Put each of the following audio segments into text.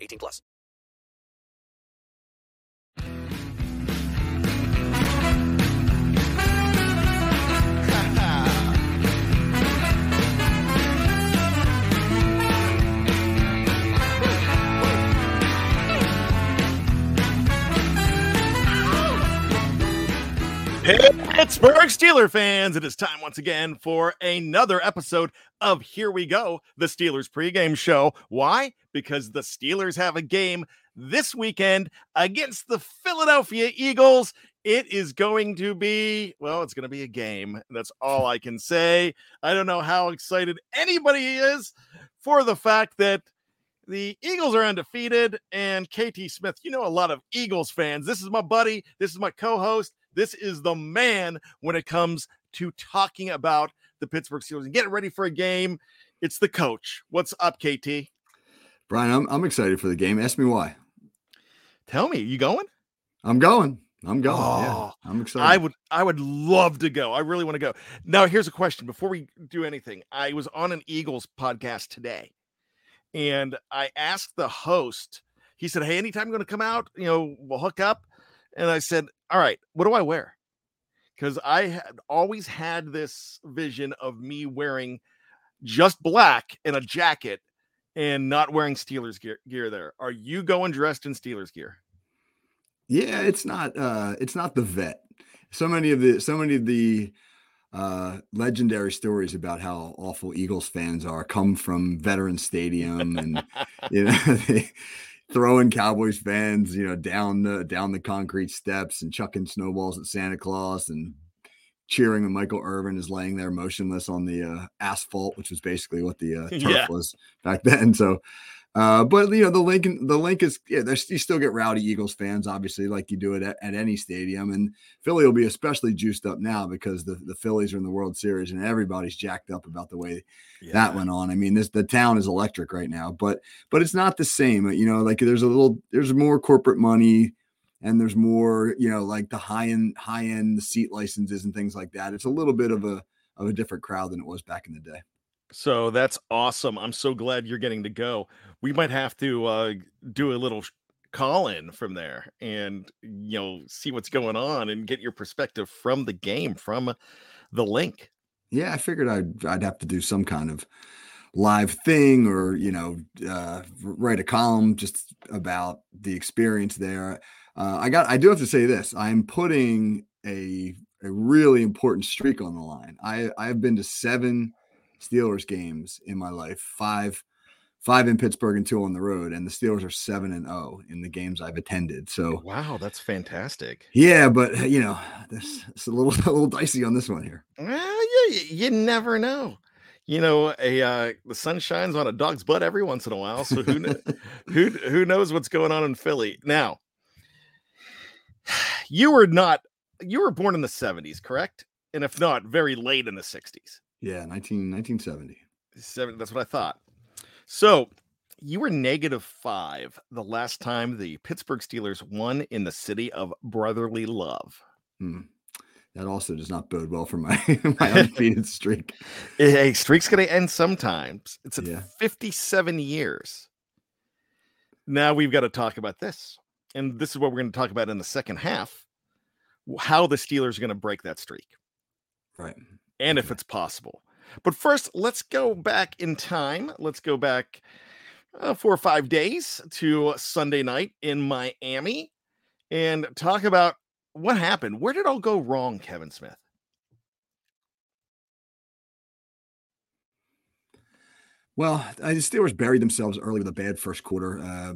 18 plus. Pittsburgh Steeler fans, it is time once again for another episode of Here We Go, the Steelers pregame show. Why? Because the Steelers have a game this weekend against the Philadelphia Eagles. It is going to be, well, it's going to be a game. That's all I can say. I don't know how excited anybody is for the fact that the Eagles are undefeated. And KT Smith, you know, a lot of Eagles fans. This is my buddy. This is my co host. This is the man when it comes to talking about the Pittsburgh Steelers and getting ready for a game. It's the coach. What's up, KT? Brian, I'm, I'm excited for the game. Ask me why. Tell me, you going? I'm going. I'm going. Oh, yeah, I'm excited. I would I would love to go. I really want to go. Now, here's a question before we do anything. I was on an Eagles podcast today and I asked the host, he said, Hey, anytime you're going to come out, you know, we'll hook up. And I said, All right, what do I wear? Because I had always had this vision of me wearing just black and a jacket and not wearing Steelers gear, gear there. Are you going dressed in Steelers gear? Yeah, it's not uh it's not the vet. So many of the so many of the uh legendary stories about how awful Eagles fans are come from veteran stadium and you know they throwing Cowboys fans, you know, down the down the concrete steps and chucking snowballs at Santa Claus and cheering when Michael Irvin is laying there motionless on the uh, asphalt, which was basically what the uh, turf Yeah. was back then. So, uh, but you know, the Lincoln, the Linc is yeah. There's you still get rowdy Eagles fans, obviously, like you do it at, at any stadium, and Philly will be especially juiced up now because the the Phillies are in the World Series and everybody's jacked up about the way that went on. I mean, this the town is electric right now, but but it's not the same. You know, like there's a little there's more corporate money and there's more, you know, like the high end high end seat licenses and things like that. It's a little bit of a of a different crowd than it was back in the day. So that's awesome. I'm so glad you're getting to go. We might have to uh, do a little call in from there and you know see what's going on and get your perspective from the game from the Linc. Yeah, I figured I'd I'd have to do some kind of live thing or you know uh, write a column just about the experience there. Uh, I got I do have to say this: I'm putting a a really important streak on the line. I I've been to seven Steelers games in my life, five five in Pittsburgh and two on the road, and the Steelers are seven and zero in the games I've attended. So Wow, that's fantastic. yeah, but you know, this it's a little a little dicey on this one here. Well, you, you never know. You know, a uh, the sun shines on a dog's butt every once in a while. So who kn- who who knows what's going on in Philly now? You were not you were born in the 70s, correct? And if not, very late in the 60s. Yeah, 19, 1970. Seven, that's what I thought. So you were negative five the last time the Pittsburgh Steelers won in the city of brotherly love. Hmm. That also does not bode well for my my undefeated streak. Hey, streak's gonna end sometimes. It's at Yeah. 57 years. Now we've got to talk about this. And this is what we're going to talk about in the second half. How the Steelers are going to break that streak. Right. And if it's possible. But first, let's go back in time. Let's go back uh, four or five days to Sunday night in Miami and talk about what happened. Where did all go wrong, Kevin Smith? Well, I, the Steelers buried themselves early with a bad first quarter. Uh,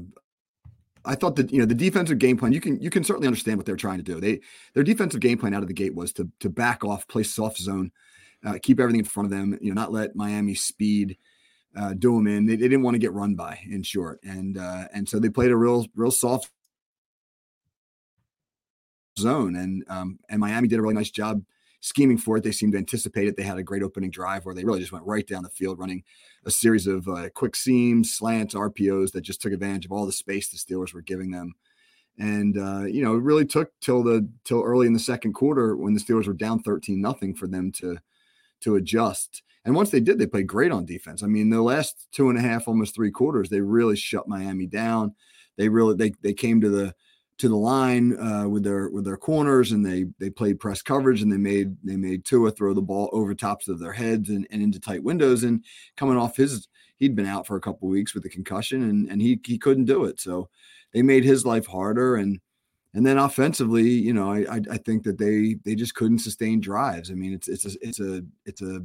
I thought that you know the defensive game plan. You can you can certainly understand what they're trying to do. They their defensive game plan out of the gate was to to back off, play soft zone, uh, keep everything in front of them. You know, not let Miami speed uh, do them in. They, they didn't want to get run by. In short, and uh, and so they played a real real soft zone, and um, and Miami did a really nice job scheming for it. They seemed to anticipate it. They had a great opening drive where they really just went right down the field, running a series of uh, quick seams, slants, RPOs that just took advantage of all the space the Steelers were giving them. And uh, you know, it really took till the till early in the second quarter when the Steelers were down 13 nothing for them to to adjust. And once they did, they played great on defense. I mean, the last two and a half, almost three quarters, they really shut Miami down. They really they they came to the to the line uh, with their with their corners, and they they played press coverage, and they made they made Tua throw the ball over tops of their heads and, and into tight windows. And coming off his, he'd been out for a couple weeks with a concussion, and and he he couldn't do it. So they made his life harder, and and then offensively, you know, I I, think that they they just couldn't sustain drives. I mean, it's it's a it's a it's a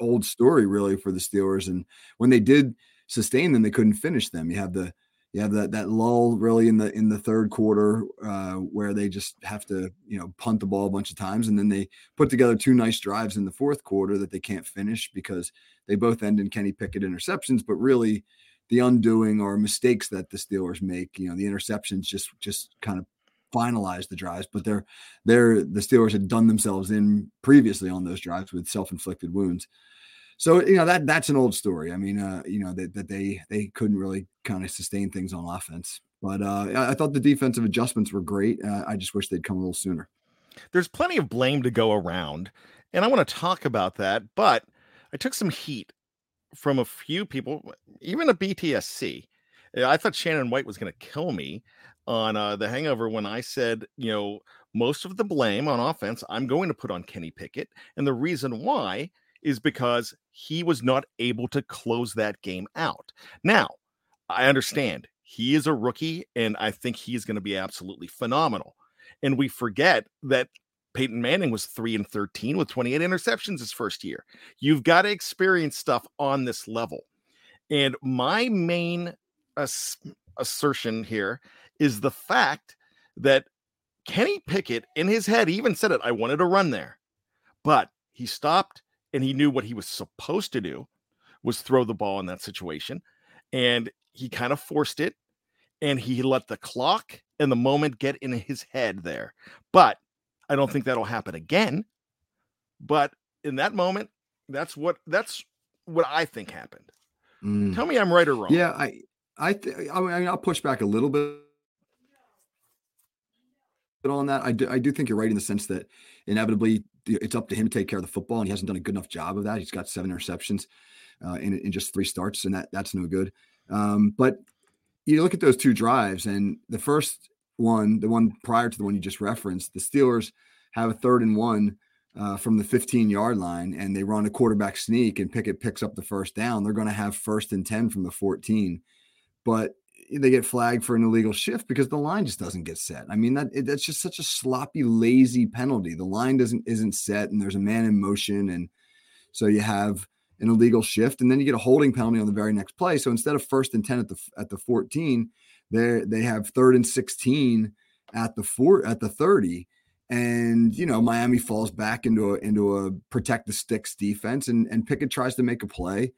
old story really for the Steelers, and when they did sustain them, they couldn't finish them. You have the you have that that lull really in the in the third quarter uh, where they just have to you know punt the ball a bunch of times, and then they put together two nice drives in the fourth quarter that they can't finish because they both end in Kenny Pickett interceptions. But really, the undoing or mistakes that the Steelers make, you know, the interceptions just just kind of finalize the drives. But they're they're the Steelers had done themselves in previously on those drives with self inflicted wounds so you know that that's an old story. I mean, uh, you know that that they they couldn't really kind of sustain things on offense. But uh, I, I thought the defensive adjustments were great. Uh, I just wish they'd come a little sooner. There's plenty of blame to go around, and I want to talk about that. But I took some heat from a few people, even a BTSC. I thought Shannon White was going to kill me on uh, the Hangover when I said, you know, most of the blame on offense I'm going to put on Kenny Pickett, and the reason why is because he was not able to close that game out. Now, I understand he is a rookie, and I think he's going to be absolutely phenomenal. And we forget that Peyton Manning was 3 and 13 with 28 interceptions his first year. You've got to experience stuff on this level. And my main ass- assertion here is the fact that Kenny Pickett in his head he even said it I wanted to run there. But he stopped and he knew what he was supposed to do was throw the ball in that situation and he kind of forced it and he let the clock and the moment get in his head there but i don't think that'll happen again but in that moment that's what that's what i think happened Mm. tell me i'm right or wrong Yeah, I I th- I mean I'll push back a little bit on that. I do I do think you're right in the sense that inevitably it's up to him to take care of the football, and he hasn't done a good enough job of that. He's got seven interceptions uh, in in just three starts, and that that's no good. Um, but you look at those two drives, and the first one, the one prior to the one you just referenced, the Steelers have a third and one uh, from the 15 yard line, and they run a quarterback sneak, and Pickett picks up the first down. They're going to have first and 10 from the 14, but Eh, they get flagged for an illegal shift because the line just doesn't get set. I mean that it, that's just such a sloppy, lazy penalty. The line doesn't isn't set, and there's a man in motion, and so you have an illegal shift, and then you get a holding penalty on the very next play. So instead of first and ten at the at the 14, they they have third and 16 at the four at the 30 and you know Miami falls back into a into a protect the sticks defense, and and Pickett tries to make a play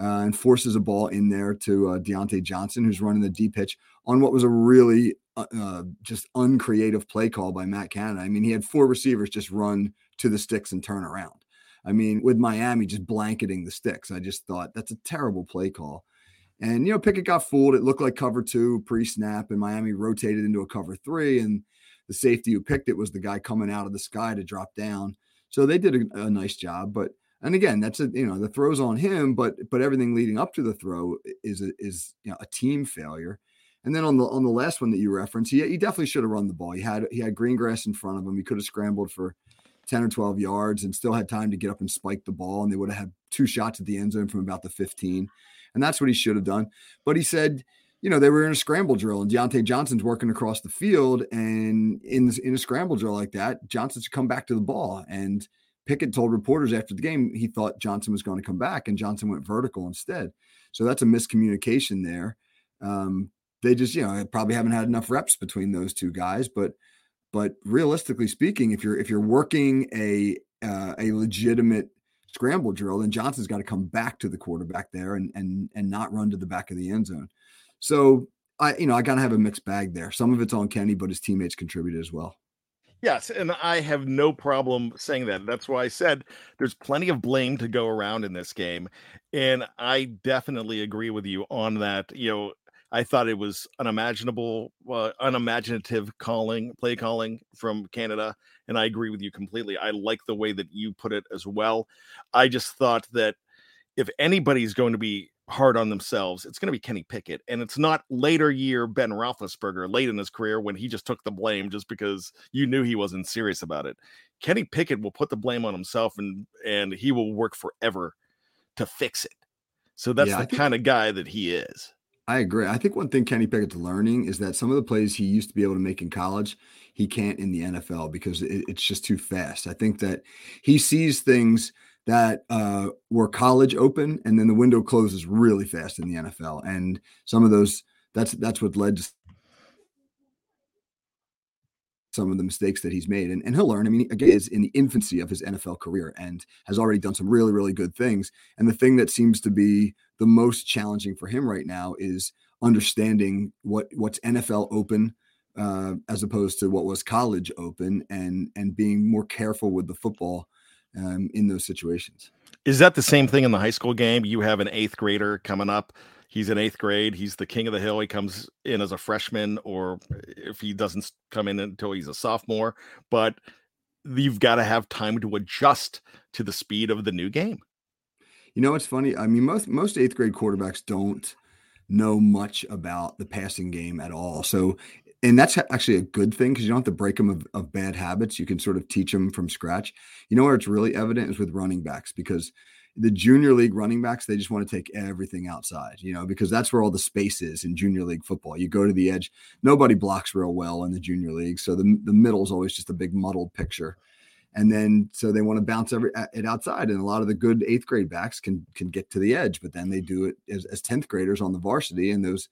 uh, and forces a ball in there to uh, Diontae Johnson, who's running the deep pitch on what was a really uh, uh, just uncreative play call by Matt Canada. I mean, he had four receivers just run to the sticks and turn around. I mean, with Miami just blanketing the sticks, I just thought that's a terrible play call. And you know, Pickett got fooled. It looked like cover two pre-snap, and Miami rotated into a cover three, and the safety who picked it was the guy coming out of the sky to drop down. So they did a, a nice job. But and again, that's a you know the throws on him, but but everything leading up to the throw is a, is you know a team failure. And then on the on the last one that you referenced, he, he definitely should have run the ball. He had he had green grass in front of him. He could have scrambled for 10 or 12 yards and still had time to get up and spike the ball. And they would have had two shots at the end zone from about the 15. And that's what he should have done. But he said, you know, they were in a scramble drill and Diontae Johnson's working across the field. And in, in a scramble drill like that, Johnson should come back to the ball. And Pickett told reporters after the game he thought Johnson was going to come back and Johnson went vertical instead. So that's a miscommunication there. Um, they just, you know, probably haven't had enough reps between those two guys. But but realistically speaking, if you're if you're working a uh, a legitimate scramble drill, then Johnson's got to come back to the quarterback there and and and not run to the back of the end zone. So I, you know, I of have a mixed bag there. Some of it's on Kenny, but his teammates contributed as well. Yes, and I have no problem saying that. That's why I said there's plenty of blame to go around in this game. And I definitely agree with you on that. You know, I thought it was unimaginable, uh, unimaginative calling, play calling from Canada. And I agree with you completely. I like the way that you put it as well. I just thought that if anybody's going to be hard on themselves, it's going to be Kenny Pickett. And it's not later year Ben Roethlisberger late in his career when he just took the blame just because you knew he wasn't serious about it. Kenny Pickett will put the blame on himself and and he will work forever to fix it. So that's yeah, the think, kind of guy that he is. I agree. I think one thing Kenny Pickett's learning is that some of the plays he used to be able to make in college, he can't in the NFL because it, it's just too fast. I think that he sees things – that uh, were college open, and then the window closes really fast in the NFL. And some of those that's that's what led to some of the mistakes that he's made. And, and he'll learn. I mean, again, is in the infancy of his NFL career and has already done some really, really good things. And the thing that seems to be the most challenging for him right now is understanding what what's NFL open uh, as opposed to what was college open and and being more careful with the football um, in those situations. Is that the same thing in the high school game? You have an eighth grader coming up. He's in eighth grade. He's the king of the hill. He comes in as a freshman, or if he doesn't come in until he's a sophomore, but you've got to have time to adjust to the speed of the new game. You know, it's funny. I mean, most most eighth grade quarterbacks don't know much about the passing game at all. So and that's actually a good thing because you don't have to break them of, of, bad habits. You can sort of teach them from scratch. You know where it's really evident is with running backs because the junior league running backs they just want to take everything outside. You know because that's where all the space is in junior league football. You go to the edge, nobody blocks real well in the junior league, so the the middle is always just a big muddled picture. And then so they want to bounce every it outside, and a lot of the good eighth grade backs can can get to the edge, but then they do it as, as tenth graders on the varsity, and those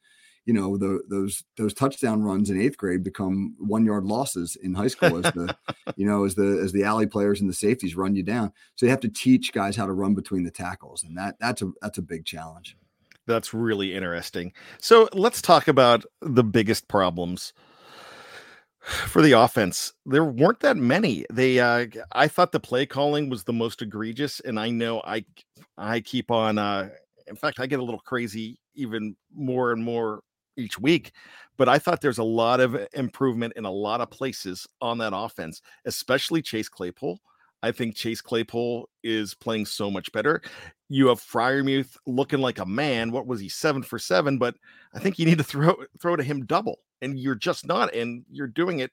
you know the, those those touchdown runs in eighth grade become one yard losses in high school as the you know as the as the alley players and the safeties run you down. So you have to teach guys how to run between the tackles and that that's a that's a big challenge. That's really interesting. So let's talk about the biggest problems for the offense. There weren't that many. They uh i thought the play calling was the most egregious and i know i i keep on uh in fact i get a little crazy even more and more each week. But I thought there's a lot of eh, improvement in a lot of places on that offense, especially Chase Claypool. I think Chase Claypool is playing so much better. You have Freiermuth looking like a man. What was he seven for seven? But I think you need to throw throw to him double, and you're just not, and you're doing it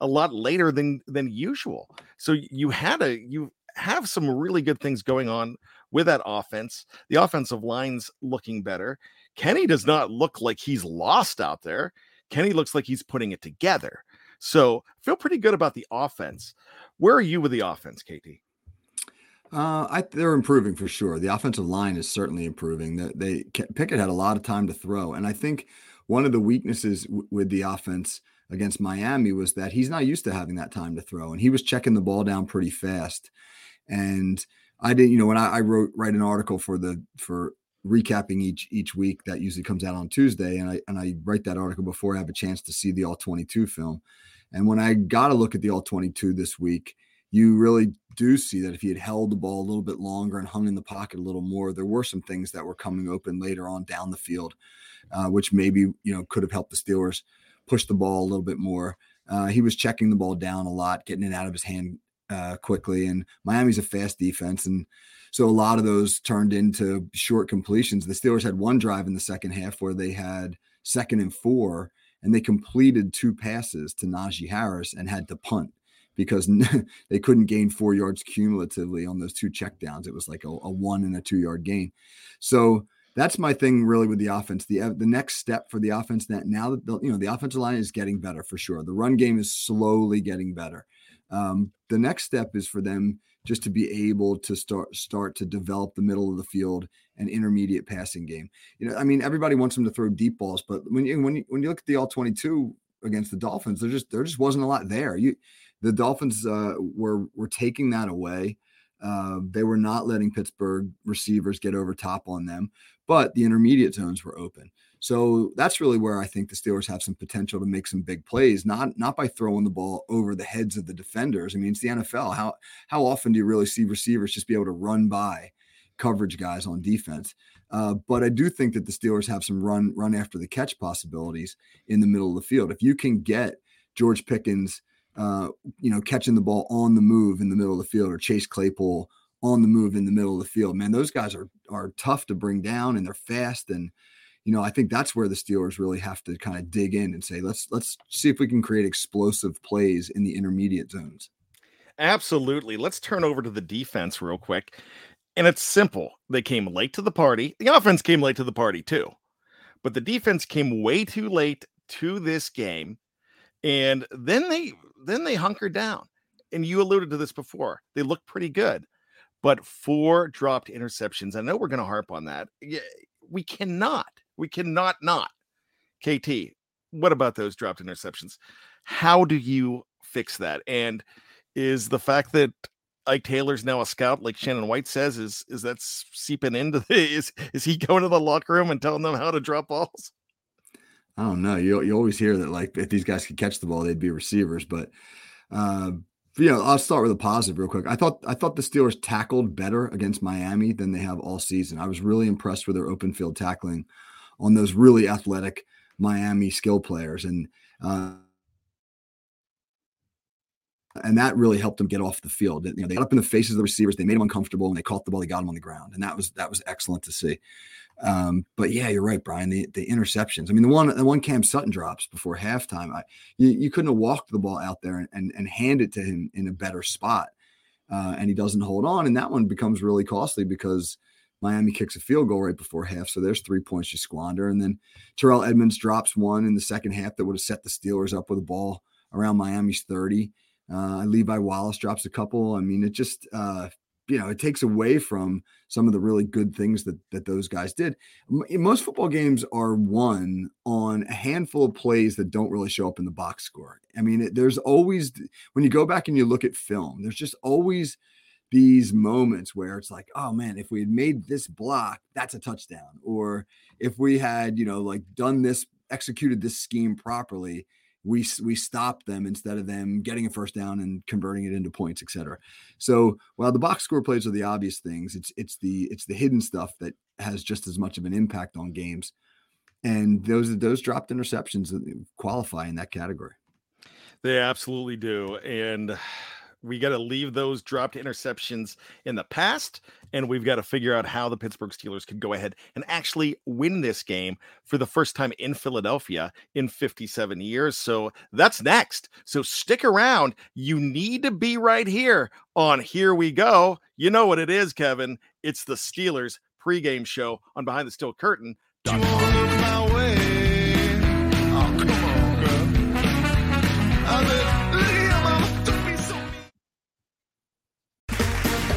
a lot later than than usual. So you had a you have some really good things going on with that offense. The offensive line's looking better. Kenny does not look like he's lost out there. Kenny looks like he's putting it together. So feel pretty good about the offense. Where are you with the offense, KT? Uh, I they're improving for sure. The offensive line is certainly improving. That they, Pickett had a lot of time to throw, and I think one of the weaknesses w- with the offense against Miami was that he's not used to having that time to throw, and he was checking the ball down pretty fast. And I did, you know, when I, I wrote write an article for the for recapping each each week that usually comes out on Tuesday, and I and I write that article before I have a chance to see the all twenty two film. And when I got a look at the all twenty two this week, you really do see that if he had held the ball a little bit longer and hung in the pocket a little more, there were some things that were coming open later on down the field, uh, which maybe you know could have helped the Steelers push the ball a little bit more. Uh, he was checking the ball down a lot, getting it out of his hand uh, quickly. And Miami's a fast defense, and so a lot of those turned into short completions. The Steelers had one drive in the second half where they had second and four, and they completed two passes to Najee Harris and had to punt because they couldn't gain four yards cumulatively on those two checkdowns. It was like a, a one and a two yard gain. So that's my thing really with the offense. The uh, the next step for the offense that now that the, you know the offensive line is getting better for sure. The run game is slowly getting better. Um, the next step is for them just to be able to start start to develop the middle of the field and intermediate passing game. You know, I mean, everybody wants them to throw deep balls, but when you when you, when you look at the all twenty two against the Dolphins, there just there just wasn't a lot there. You the Dolphins uh, were were taking that away. Uh, they were not letting Pittsburgh receivers get over top on them, but the intermediate zones were open. So that's really where I think the Steelers have some potential to make some big plays, not not by throwing the ball over the heads of the defenders. I mean, it's the NFL. How how often do you really see receivers just be able to run by coverage guys on defense? Uh, but I do think that the Steelers have some run run after the catch possibilities in the middle of the field. If you can get George Pickens, uh, you know, catching the ball on the move in the middle of the field, or Chase Claypool on the move in the middle of the field, man, those guys are are tough to bring down and they're fast and you know, I think that's where the Steelers really have to kind of dig in and say, let's let's see if we can create explosive plays in the intermediate zones. Absolutely. Let's turn over to the defense real quick. And it's simple. They came late to the party. The offense came late to the party too. But the defense came way too late to this game. And then they then they hunkered down. And you alluded to this before. They looked pretty good. But four dropped interceptions. I know we're going to harp on that. We cannot we cannot not. KT, what about those dropped interceptions? How do you fix that? And is the fact that Ike Taylor's now a scout, like Shannon White says, is is that seeping into the is is he going to the locker room and telling them how to drop balls? I don't know. You you always hear that like if these guys could catch the ball, they'd be receivers. But uh, you know, I'll start with a positive real quick. I thought I thought the Steelers tackled better against Miami than they have all season. I was really impressed with their open field tackling on those really athletic Miami skill players. And, uh, and that really helped them get off the field. You know, they got up in the faces of the receivers, they made them uncomfortable, and they caught the ball, they got them on the ground, and that was that was excellent to see. Um, but yeah, you're right, Brian. The the interceptions. I mean, the one the one Cam Sutton drops before halftime. I you, you couldn't have walked the ball out there and, and, and hand it to him in a better spot, uh, and he doesn't hold on, and that one becomes really costly because Miami kicks a field goal right before half. So there's three points you squander. And then Terrell Edmunds drops one in the second half that would have set the Steelers up with a ball around Miami's 30. Uh, Levi Wallace drops a couple. I mean, it just, uh, you know, it takes away from some of the really good things that that those guys did. Most football games are won on a handful of plays that don't really show up in the box score. I mean, it, there's always when you go back and you look at film, there's just always – these moments where it's like, oh man, if we had made this block, that's a touchdown. Or if we had, you know, like done this, executed this scheme properly, we we stopped them instead of them getting a first down and converting it into points, etc. So while the box score plays are the obvious things, it's it's the it's the hidden stuff that has just as much of an impact on games. And those those dropped interceptions uh, qualify in that category. They absolutely do. And we got to leave those dropped interceptions in the past, and we've got to figure out how the Pittsburgh Steelers could go ahead and actually win this game for the first time in Philadelphia in 57 years. So that's next. So stick around. You need to be right here on Here We Go. You know what it is, Kevin. It's the Steelers pregame show on Behind the Steel Curtain.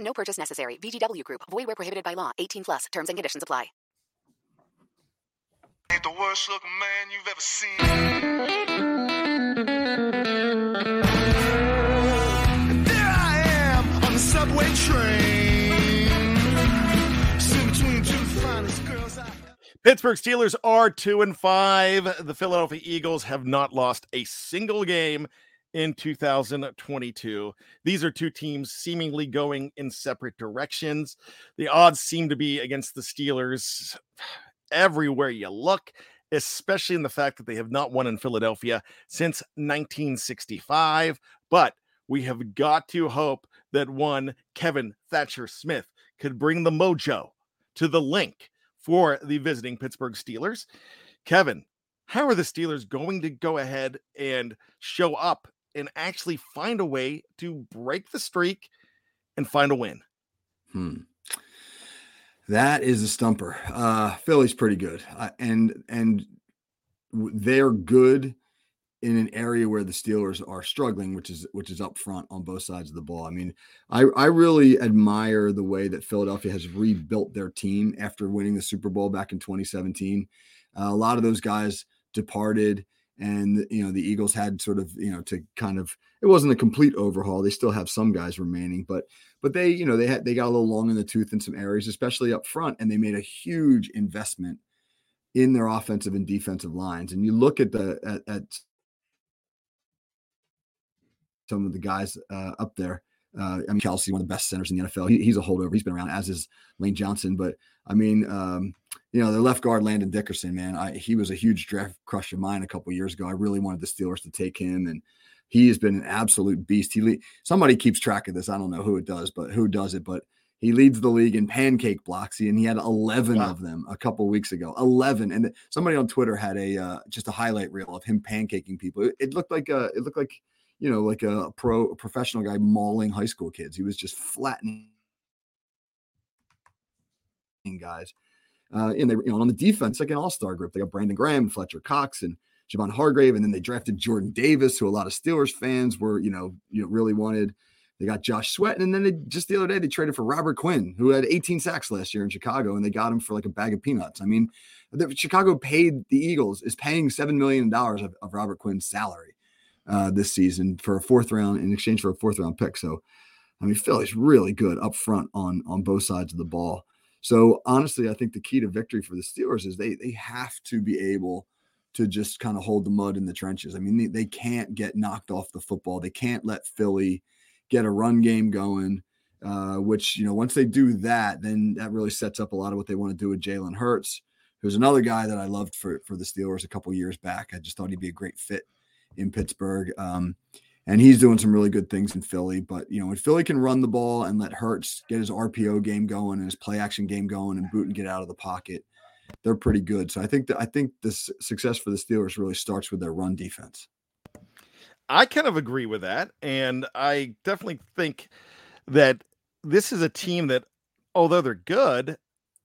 No purchase necessary. VGW Group. Void where prohibited by law. 18 plus. Terms and conditions apply. Ain't the worst looking man you've ever seen. There I am on the subway train. Sitting between two finest girls I Pittsburgh Steelers are two and five. The Philadelphia Eagles have not lost a single game in 2022. These are two teams seemingly going in separate directions. The odds seem to be against the Steelers everywhere you look, especially in the fact that they have not won in Philadelphia since 1965. But we have got to hope that one Kevin Thatcher Smith could bring the mojo to the Linc for the visiting Pittsburgh Steelers. Kevin, how are the Steelers going to go ahead and show up and actually find a way to break the streak and find a win? Hmm. That is a stumper. Uh, Philly's pretty good, uh, and and they're good in an area where the Steelers are struggling, which is which is up front on both sides of the ball. I mean, I I really admire the way that Philadelphia has rebuilt their team after winning the Super Bowl back in 2017. Uh, a lot of those guys departed, and you know the Eagles had sort of you know to kind of it wasn't a complete overhaul. They still have some guys remaining, but but they you know they had they got a little long in the tooth in some areas, especially up front, and they made a huge investment in their offensive and defensive lines. And you look at the at, at some of the guys uh, up there. Uh, I mean, Kelce, one of the best centers in the NFL. He, he's a holdover. He's been around, as is Lane Johnson. But I mean, um, you know, the left guard Landon Dickerson, man, I, he was a huge draft crush of mine a couple years ago. I really wanted the Steelers to take him, and he has been an absolute beast. He le- somebody keeps track of this. I don't know who it does, but who does it? But he leads the league in pancake blocks, and he had 11 Wow. of them a couple weeks ago. 11, and somebody on Twitter had a uh, just a highlight reel of him pancaking people. It, it looked like a, it looked like you know, like a pro a professional guy mauling high school kids. He was just flattening guys. Uh, and they, you know, on the defense, like an all-star group, they got Brandon Graham, Fletcher Cox, and Javon Hargrave, and then they drafted Jordan Davis, who a lot of Steelers fans were, you know, you know, really wanted. They got Josh Sweat, and then they just the other day they traded for Robert Quinn, who had 18 sacks last year in Chicago, and they got him for like a bag of peanuts. I mean, the, Chicago paid the Eagles is paying seven million dollars of, of Robert Quinn's salary uh, this season for a fourth round in exchange for a fourth round pick. So, I mean, Philly's really good up front on on both sides of the ball. So honestly, I think the key to victory for the Steelers is they they have to be able to just kind of hold the mud in the trenches. I mean, they, they can't get knocked off the football. They can't let Philly get a run game going. Uh, which you know, once they do that, then that really sets up a lot of what they want to do with Jalen Hurts, who's another guy that I loved for for the Steelers a couple years back. I just thought he'd be a great fit in Pittsburgh. Um, and he's doing some really good things in Philly. But you know, if Philly can run the ball and let Hurts get his RPO game going and his play action game going and boot and get out of the pocket, they're pretty good. So I think that I think the success for the Steelers really starts with their run defense. I kind of agree with that. And I definitely think that this is a team that, although they're good,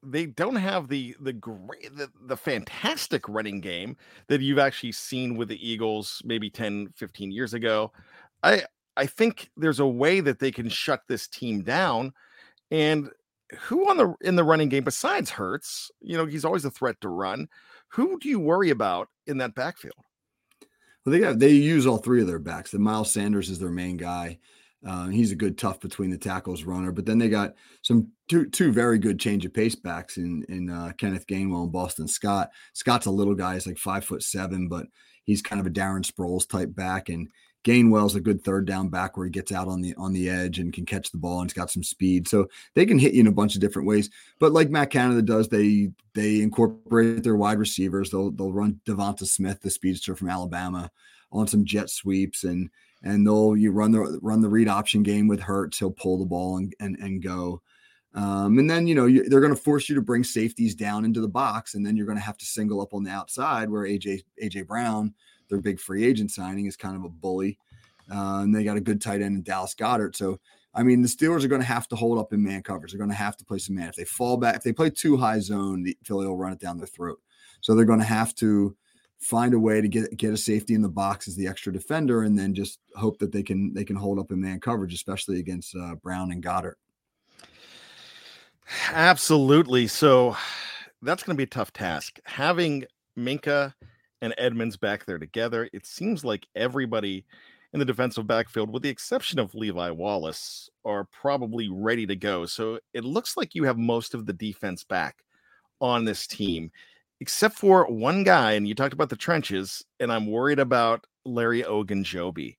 they don't have the the great the, the fantastic running game that you've actually seen with the Eagles maybe 10 15 years ago. I I think there's a way that they can shut this team down and who on the in the running game besides Hurts, you know, he's always a threat to run. Who do you worry about in that backfield? Well, they got they use all three of their backs. And Miles Sanders is their main guy. Uh, he's a good tough between the tackles runner, but then they got some two two very good change of pace backs in in uh, Kenneth Gainwell and Boston Scott. Scott's a little guy; he's like five foot seven, but he's kind of a Darren Sproles type back, and Gainwell's a good third down back where he gets out on the on the edge and can catch the ball and he's got some speed. So they can hit you in a bunch of different ways. But like Matt Canada does, they they incorporate their wide receivers. They'll they'll run DeVonta Smith, the speedster from Alabama, on some jet sweeps and and they'll you run the run the read option game with Hurts. He'll pull the ball and and, and go. Um, and then you know you, they're going to force you to bring safeties down into the box, and then you're going to have to single up on the outside where AJ AJ Brown their big free agent signing is kind of a bully. Uh, and they got a good tight end in Dallas Goedert. So, I mean, the Steelers are going to have to hold up in man coverage. They're going to have to play some man. If they fall back, if they play too high zone, the Philly will run it down their throat. So they're going to have to find a way to get get a safety in the box as the extra defender, and then just hope that they can they can hold up in man coverage, especially against uh, Brown and Goedert. Absolutely. So that's going to be a tough task. Having Minkah and Edmunds back there together. It seems like everybody in the defensive backfield, with the exception of Levi Wallace, are probably ready to go. So it looks like you have most of the defense back on this team, except for one guy. And you talked about the trenches, and I'm worried about Larry Ogunjobi.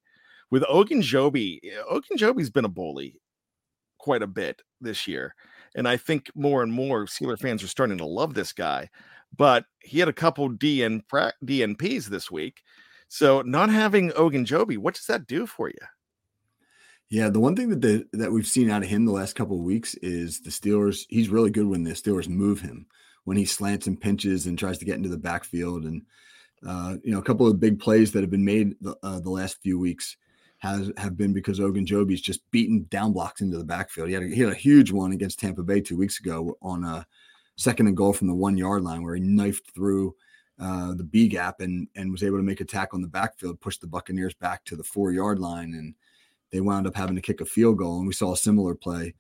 With Ogunjobi, eh, Ogunjobi's been a bully quite a bit this year. And I think more and more Steeler fans are starting to love this guy but he had a couple DN DNPs this week. So not having Ogunjobi, what does that do for you? Yeah, the one thing that the, that we've seen out of him the last couple of weeks is the Steelers. He's really good when the Steelers move him when he slants and pinches and tries to get into the backfield. And uh, you know, a couple of big plays that have been made the, uh, the last few weeks has have been because Ogunjobi's just beaten down blocks into the backfield. He had a, he had a huge one against Tampa Bay two weeks ago on a second and goal from the one yard line where he knifed through uh, the B gap and and was able to make a tackle on the backfield, push the Buccaneers back to the four yard line, and they wound up having to kick a field goal. And we saw a similar play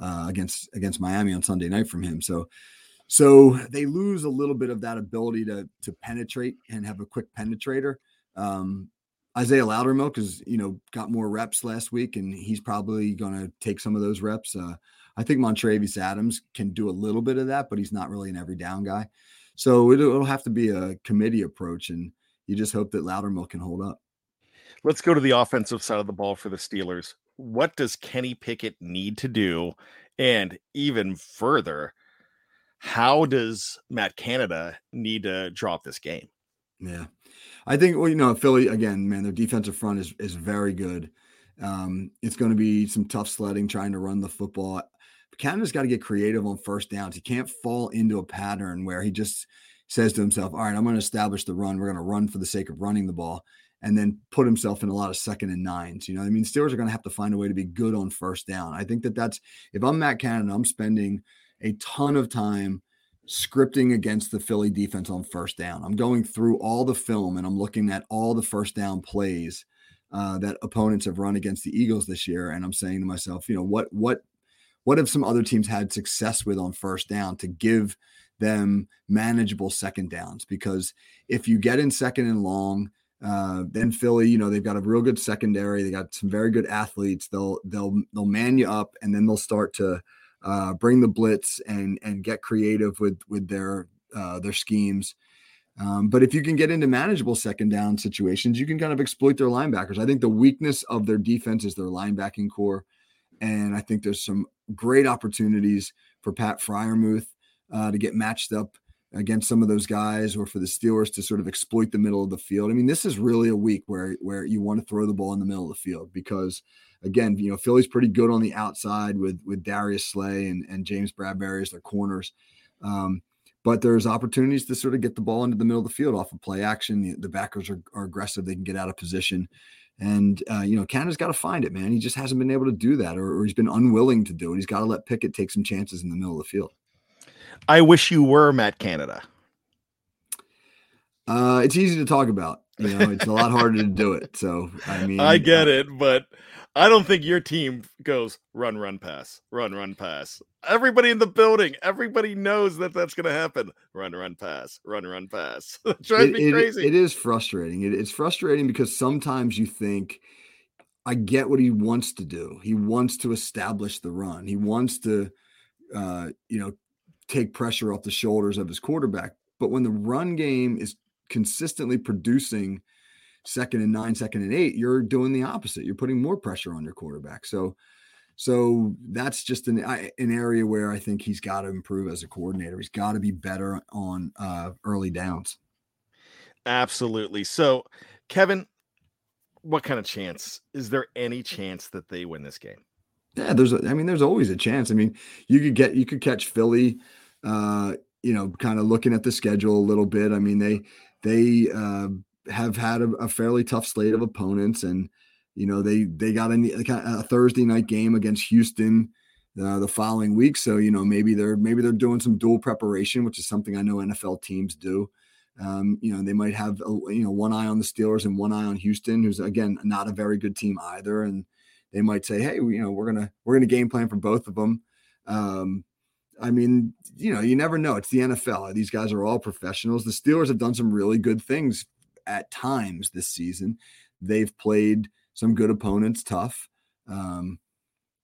uh, against against Miami on Sunday night from him. So so they lose a little bit of that ability to to penetrate and have a quick penetrator. Um, Isaiah Loudermilk has you know got more reps last week, and he's probably going to take some of those reps. Uh, I think Montravius Adams can do a little bit of that, but he's not really an every down guy. So it'll, it'll have to be a committee approach, and you just hope that Loudermilk can hold up. Let's go to the offensive side of the ball for the Steelers. What does Kenny Pickett need to do? And even further, how does Matt Canada need to drop this game? Yeah. I think, well, you know, Philly, again, man, their defensive front is, is very good. Um, it's going to be some tough sledding trying to run the football. Canada's got to get creative on first downs. He can't fall into a pattern where he just says to himself, All right, I'm going to establish the run. We're going to run for the sake of running the ball and then put himself in a lot of second and nines. You know, I mean, Steelers are going to have to find a way to be good on first down. I think that that's if I'm Matt Canada, I'm spending a ton of time scripting against the Philly defense on first down. I'm going through all the film and I'm looking at all the first down plays uh, that opponents have run against the Eagles this year, and I'm saying to myself, you know, what what what have some other teams had success with on first down to give them manageable second downs? Because if you get in second and long, uh, then Philly, you know, they've got a real good secondary. They got some very good athletes. They'll they'll they'll man you up, and then they'll start to uh, bring the blitz and and get creative with with their uh, their schemes. Um, but if you can get into manageable second down situations, you can kind of exploit their linebackers. I think the weakness of their defense is their linebacking corps, and I think there's some great opportunities for Pat Freiermuth uh, to get matched up against some of those guys or for the Steelers to sort of exploit the middle of the field. I mean, this is really a week where where you want to throw the ball in the middle of the field because again, you know, Philly's pretty good on the outside with with Darius Slay and, and James Bradberry as their corners. Um, but there's opportunities to sort of get the ball into the middle of the field off of play action. The, the backers are, are aggressive; they can get out of position. And uh, you know, Canada's got to find it, man. He just hasn't been able to do that, or, or he's been unwilling to do it. He's got to let Pickett take some chances in the middle of the field. I wish you were Matt Canada. Uh, it's easy to talk about. You know, it's a lot harder to do it. So I mean, I get uh, it, but I don't think your team goes run, run, pass, run, run, pass. Everybody in the building, everybody knows that that's going to happen. Run, run, pass, run, run, pass. drives it, me crazy. It is frustrating. It, it's frustrating because sometimes you think, I get what he wants to do. He wants to establish the run. He wants to, uh, you know, take pressure off the shoulders of his quarterback. But when the run game is consistently producing second and nine, second and eight, you're doing the opposite. You're putting more pressure on your quarterback. So, so that's just an an area where I think he's got to improve as a coordinator. He's got to be better on uh, early downs. Absolutely. So, Kevin, what kind of chance is there any chance that they win this game? Yeah, there's. A, I mean, there's always a chance. I mean, you could get you could catch Philly. Uh, you know, kind of looking at the schedule a little bit. I mean, they they uh, have had a, a fairly tough slate of opponents, and you know they they got a, a Thursday night game against Houston uh, the following week. So you know maybe they're maybe they're doing some dual preparation, which is something I know NFL teams do. Um, you know, they might have you know one eye on the Steelers and one eye on Houston, who's again not a very good team either, and they might say, hey, you know, we're gonna we're gonna game plan for both of them. Um, I mean, you know, you never know. It's the NFL. These guys are all professionals. The Steelers have done some really good things at times this season. They've played some good opponents, tough. Um,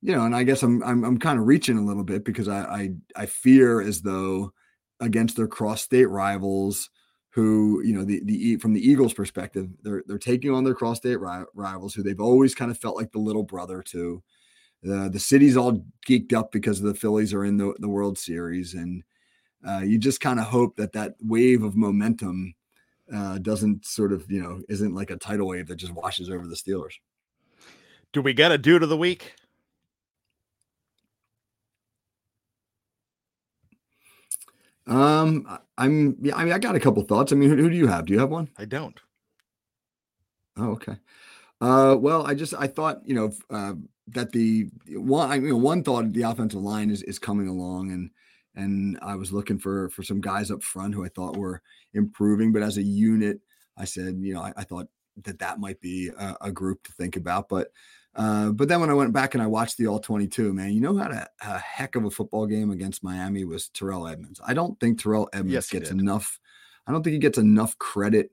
you know, and I guess I'm I'm, I'm kind of reaching a little bit because I, I I fear as though against their cross state rivals, who you know the the from the Eagles' perspective, they're they're taking on their cross state ri- rivals who they've always kind of felt like the little brother to. The the city's all geeked up because the Phillies are in the, the World Series, and uh, you just kind of hope that that wave of momentum uh, doesn't sort of you know isn't like a tidal wave that just washes over the Steelers. Do we get a dude of the week? Um, I'm yeah. I mean, I got a couple thoughts. I mean, who, who do you have? Do you have one? I don't. Oh, okay. Uh, well, I just I thought you know uh, that the one I mean one thought the offensive line is is coming along and and I was looking for for some guys up front who I thought were improving, but as a unit, I said you know I, I thought that that might be a, a, group to think about, but. Uh, but then when I went back and I watched the All 22, man, you know how a, a heck of a football game against Miami was Terrell Edmunds. I don't think Terrell Edmunds Yes, gets enough. I don't think he gets enough credit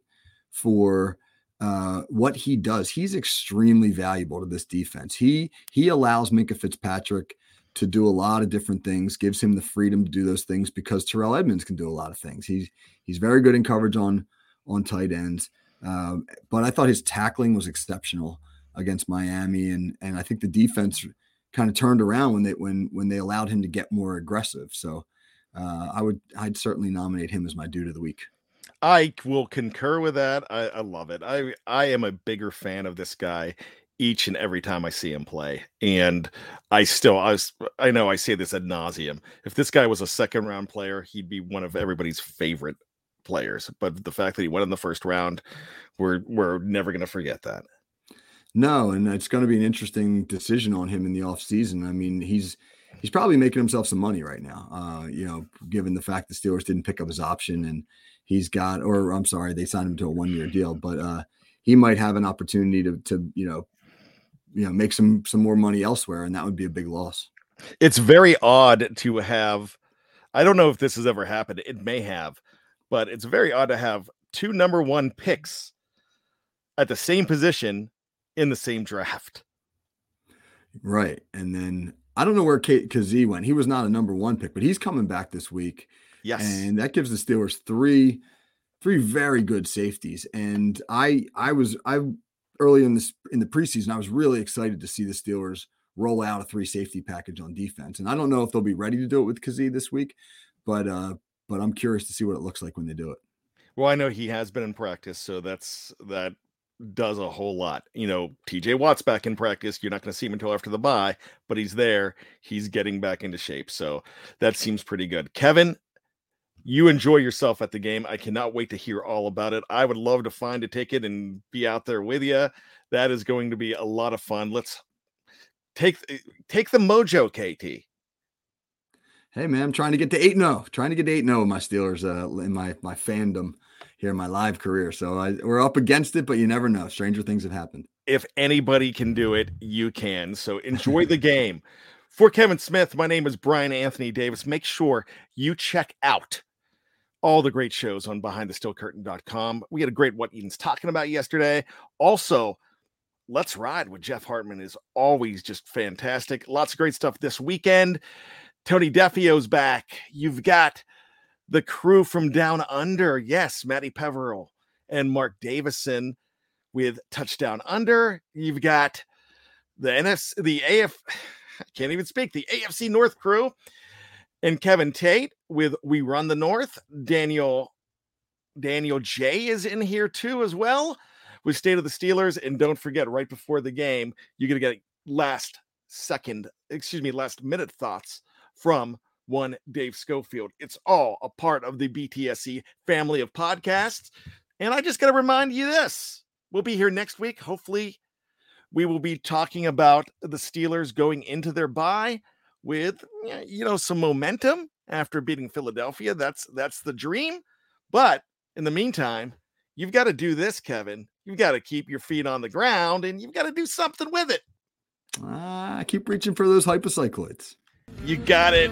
for uh, what he does. He's extremely valuable to this defense. He he allows Minkah Fitzpatrick to do a lot of different things, gives him the freedom to do those things because Terrell Edmunds can do a lot of things. He's he's very good in coverage on on tight ends. Um, but I thought his tackling was exceptional against Miami, and and I think the defense kind of turned around when they when when they allowed him to get more aggressive. So uh, I would I'd certainly nominate him as my dude of the week. I will concur with that. I, I love it. I I am a bigger fan of this guy each and every time I see him play. And I still I was, I know I say this ad nauseum. If this guy was a second round player, he'd be one of everybody's favorite players. But the fact that he went in the first round, we're we're never gonna forget that. No, and it's going to be an interesting decision on him in the offseason. I mean, he's he's probably making himself some money right now. Uh, you know, given the fact the Steelers didn't pick up his option and he's got or I'm sorry, they signed him to a one-year deal, but uh he might have an opportunity to to, you know, you know, make some some more money elsewhere and that would be a big loss. It's very odd to have I don't know if this has ever happened. It may have, but it's very odd to have two number one picks at the same position in the same draft. Right. And then I don't know where Kate Kazee went. He was not a number one pick, but he's coming back this week. Yes. And that gives the Steelers three three very good safeties. And I I was I early in this in the preseason, I was really excited to see the Steelers roll out a three safety package on defense. And I don't know if they'll be ready to do it with Kazee this week, but uh but I'm curious to see what it looks like when they do it. Well, I know he has been in practice, so that's that does a whole lot. You know, TJ Watt's back in practice. You're not going to see him until after the bye, but he's there. He's getting back into shape. So that seems pretty good. Kevin, you enjoy yourself at the game. I cannot wait to hear all about it. I would love to find a ticket and be out there with you. That is going to be a lot of fun. Let's take take the mojo, KT. Hey man, I'm trying to get to 8 0. Trying to get to 8 0 my Steelers uh, in my my fandom here in my live career. So I, we're up against it, but you never know. Stranger things have happened. If anybody can do it, you can. So enjoy the game. For Kevin Smith, my name is Brian Anthony Davis. Make sure you check out all the great shows on behindthesteelcurtain.com. We had a great What Eden's talking about yesterday. Also, Let's Ride with Jeff Hartman is always just fantastic. Lots of great stuff this weekend. Tony Defeo's back. You've got the crew from Down Under. Yes, Matty Peveril and Mark Davison with Touchdown Under. You've got the NFC, the AF, I can't even speak, the AFC North crew and Kevin Tate with We Run the North. Daniel Daniel J is in here too as well with State of the Steelers. And don't forget, right before the game, you're gonna get last second, excuse me, last minute thoughts from one Dave Schofield. It's all a part of the BTSC family of podcasts. And I just got to remind you this we'll be here next week. Hopefully, we will be talking about the Steelers going into their bye with you know some momentum after beating Philadelphia. That's that's the dream. But in the meantime, you've got to do this, Kevin. You've got to keep your feet on the ground and you've got to do something with it. Ah, I keep reaching for those hypocycloids. You got it.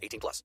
18 plus.